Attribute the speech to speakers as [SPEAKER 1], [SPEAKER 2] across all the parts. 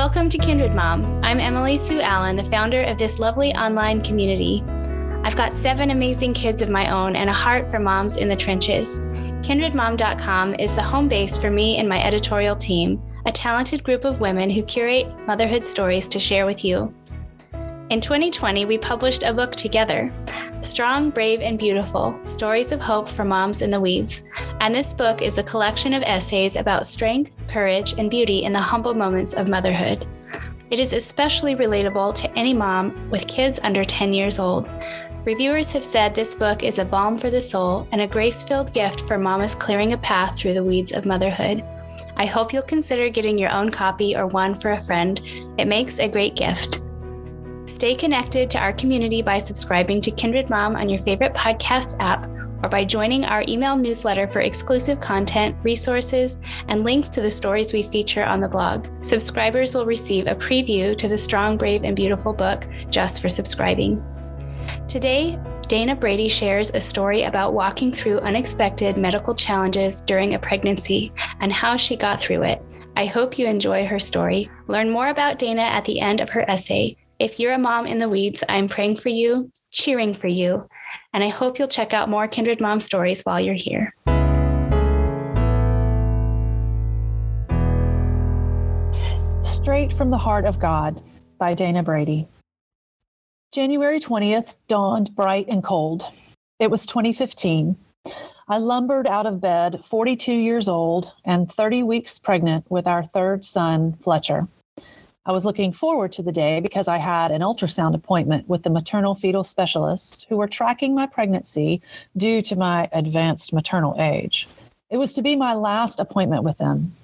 [SPEAKER 1] Welcome to Kindred Mom. I'm Emily Sue Allen, the founder of this lovely online community. I've got seven amazing kids of my own and a heart for moms in the trenches. KindredMom.com is the home base for me and my editorial team, a talented group of women who curate motherhood stories to share with you. In 2020, we published a book together Strong, Brave, and Beautiful Stories of Hope for Moms in the Weeds. And this book is a collection of essays about strength, courage, and beauty in the humble moments of motherhood. It is especially relatable to any mom with kids under 10 years old. Reviewers have said this book is a balm for the soul and a grace filled gift for mamas clearing a path through the weeds of motherhood. I hope you'll consider getting your own copy or one for a friend. It makes a great gift. Stay connected to our community by subscribing to Kindred Mom on your favorite podcast app or by joining our email newsletter for exclusive content, resources, and links to the stories we feature on the blog. Subscribers will receive a preview to the Strong, Brave, and Beautiful book just for subscribing. Today, Dana Brady shares a story about walking through unexpected medical challenges during a pregnancy and how she got through it. I hope you enjoy her story. Learn more about Dana at the end of her essay. If you're a mom in the weeds, I'm praying for you, cheering for you, and I hope you'll check out more Kindred Mom stories while you're here.
[SPEAKER 2] Straight from the Heart of God by Dana Brady. January 20th dawned bright and cold. It was 2015. I lumbered out of bed, 42 years old and 30 weeks pregnant with our third son, Fletcher. I was looking forward to the day because I had an ultrasound appointment with the maternal fetal specialists who were tracking my pregnancy due to my advanced maternal age. It was to be my last appointment with them.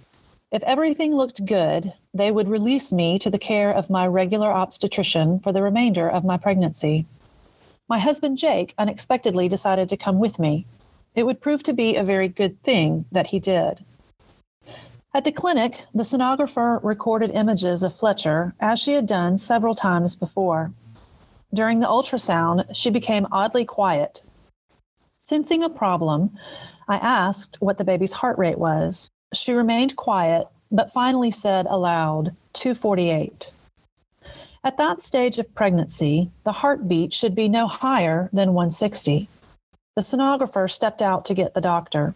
[SPEAKER 2] If everything looked good, they would release me to the care of my regular obstetrician for the remainder of my pregnancy. My husband Jake unexpectedly decided to come with me. It would prove to be a very good thing that he did. At the clinic, the sonographer recorded images of Fletcher as she had done several times before. During the ultrasound, she became oddly quiet. Sensing a problem, I asked what the baby's heart rate was. She remained quiet, but finally said aloud, 248. At that stage of pregnancy, the heartbeat should be no higher than 160. The sonographer stepped out to get the doctor.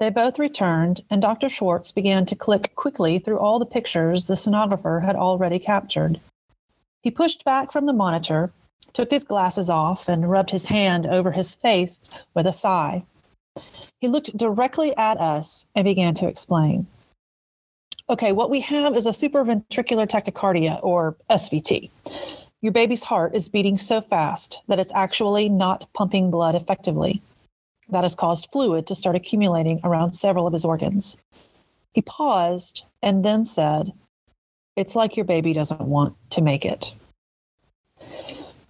[SPEAKER 2] They both returned, and Dr. Schwarz began to click quickly through all the pictures the sonographer had already captured. He pushed back from the monitor, took his glasses off, and rubbed his hand over his face with a sigh. He looked directly at us and began to explain. Okay, what we have is a supraventricular tachycardia, or SVT. Your baby's heart is beating so fast that it's actually not pumping blood effectively. That has caused fluid to start accumulating around several of his organs. He paused and then said, It's like your baby doesn't want to make it.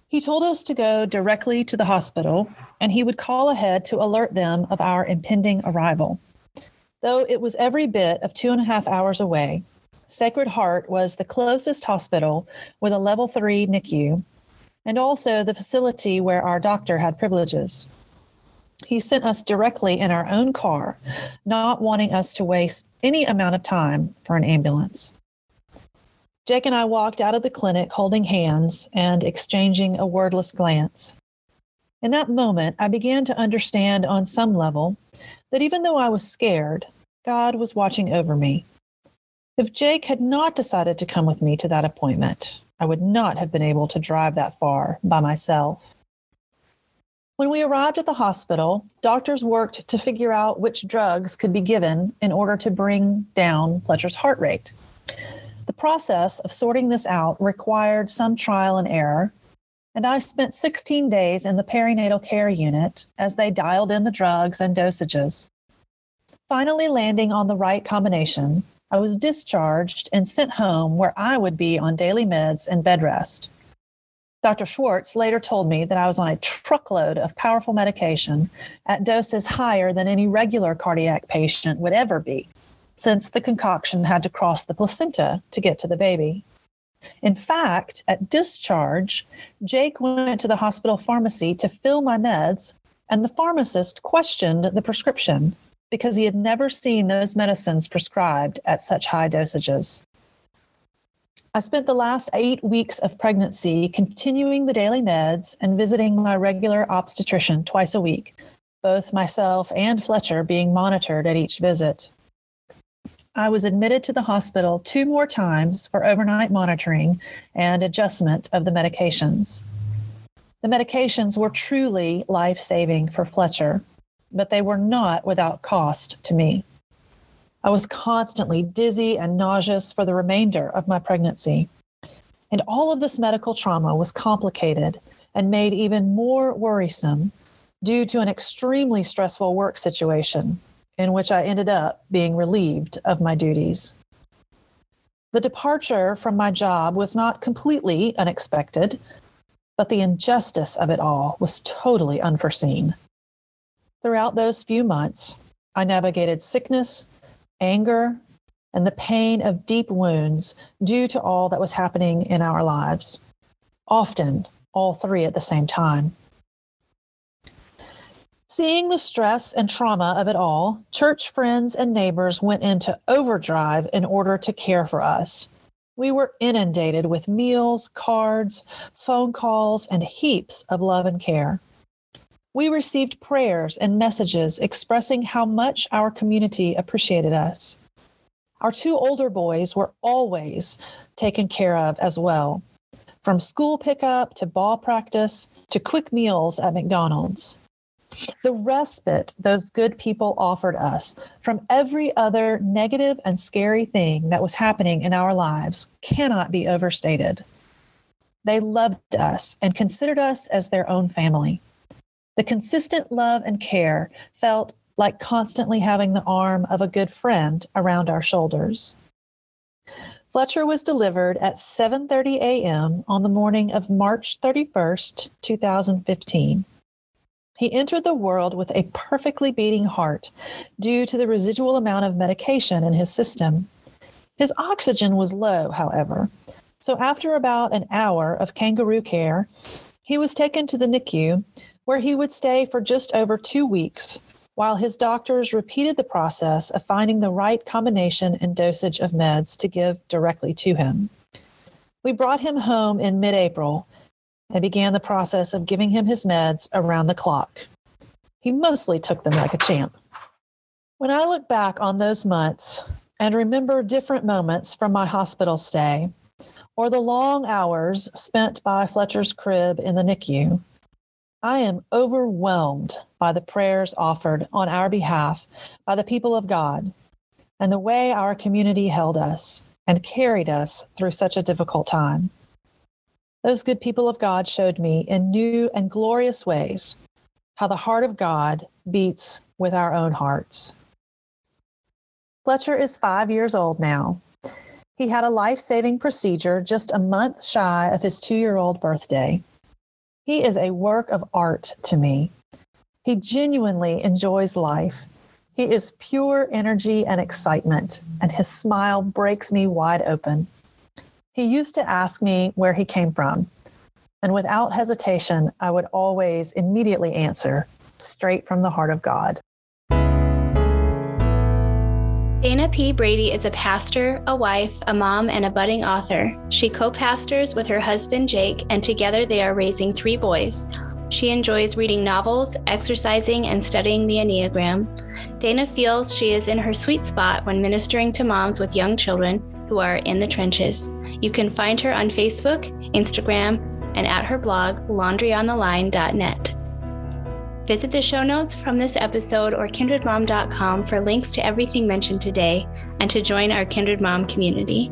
[SPEAKER 2] He told us to go directly to the hospital and he would call ahead to alert them of our impending arrival. Though it was every bit of two and a half hours away, Sacred Heart was the closest hospital with a level three NICU and also the facility where our doctor had privileges. He sent us directly in our own car, not wanting us to waste any amount of time for an ambulance. Jake and I walked out of the clinic holding hands and exchanging a wordless glance. In that moment, I began to understand on some level that even though I was scared, God was watching over me. If Jake had not decided to come with me to that appointment, I would not have been able to drive that far by myself. When we arrived at the hospital, doctors worked to figure out which drugs could be given in order to bring down Fletcher's heart rate. The process of sorting this out required some trial and error, and I spent 16 days in the perinatal care unit as they dialed in the drugs and dosages. Finally, landing on the right combination, I was discharged and sent home where I would be on daily meds and bed rest. Dr. Schwarz later told me that I was on a truckload of powerful medication at doses higher than any regular cardiac patient would ever be, since the concoction had to cross the placenta to get to the baby. In fact, at discharge, Jake went to the hospital pharmacy to fill my meds, and the pharmacist questioned the prescription because he had never seen those medicines prescribed at such high dosages. I spent the last eight weeks of pregnancy continuing the daily meds and visiting my regular obstetrician twice a week, both myself and Fletcher being monitored at each visit. I was admitted to the hospital two more times for overnight monitoring and adjustment of the medications. The medications were truly life saving for Fletcher, but they were not without cost to me. I was constantly dizzy and nauseous for the remainder of my pregnancy. And all of this medical trauma was complicated and made even more worrisome due to an extremely stressful work situation in which I ended up being relieved of my duties. The departure from my job was not completely unexpected, but the injustice of it all was totally unforeseen. Throughout those few months, I navigated sickness anger, and the pain of deep wounds due to all that was happening in our lives, often all three at the same time. Seeing the stress and trauma of it all, church friends and neighbors went into overdrive in order to care for us. We were inundated with meals, cards, phone calls, and heaps of love and care. We received prayers and messages expressing how much our community appreciated us. Our two older boys were always taken care of as well, from school pickup to ball practice to quick meals at McDonald's. The respite those good people offered us from every other negative and scary thing that was happening in our lives cannot be overstated. They loved us and considered us as their own family. The consistent love and care felt like constantly having the arm of a good friend around our shoulders. Fletcher was delivered at 7:30 a.m. on the morning of March 31st, 2015. He entered the world with a perfectly beating heart due to the residual amount of medication in his system. His oxygen was low, however. So after about an hour of kangaroo care, he was taken to the NICU where he would stay for just over two weeks while his doctors repeated the process of finding the right combination and dosage of meds to give directly to him. We brought him home in mid April and began the process of giving him his meds around the clock. He mostly took them like a champ. When I look back on those months and remember different moments from my hospital stay, or the long hours spent by Fletcher's crib in the NICU, I am overwhelmed by the prayers offered on our behalf by the people of God and the way our community held us and carried us through such a difficult time. Those good people of God showed me in new and glorious ways how the heart of God beats with our own hearts. Fletcher is five years old now. He had a life saving procedure just a month shy of his two year old birthday. He is a work of art to me. He genuinely enjoys life. He is pure energy and excitement, and his smile breaks me wide open. He used to ask me where he came from, and without hesitation, I would always immediately answer straight from the heart of God.
[SPEAKER 1] Dana P. Brady is a pastor, a wife, a mom, and a budding author. She co pastors with her husband Jake, and together they are raising three boys. She enjoys reading novels, exercising, and studying the Enneagram. Dana feels she is in her sweet spot when ministering to moms with young children who are in the trenches. You can find her on Facebook, Instagram, and at her blog, laundryontheline.net. Visit the show notes from this episode or kindredmom.com for links to everything mentioned today and to join our Kindred Mom community.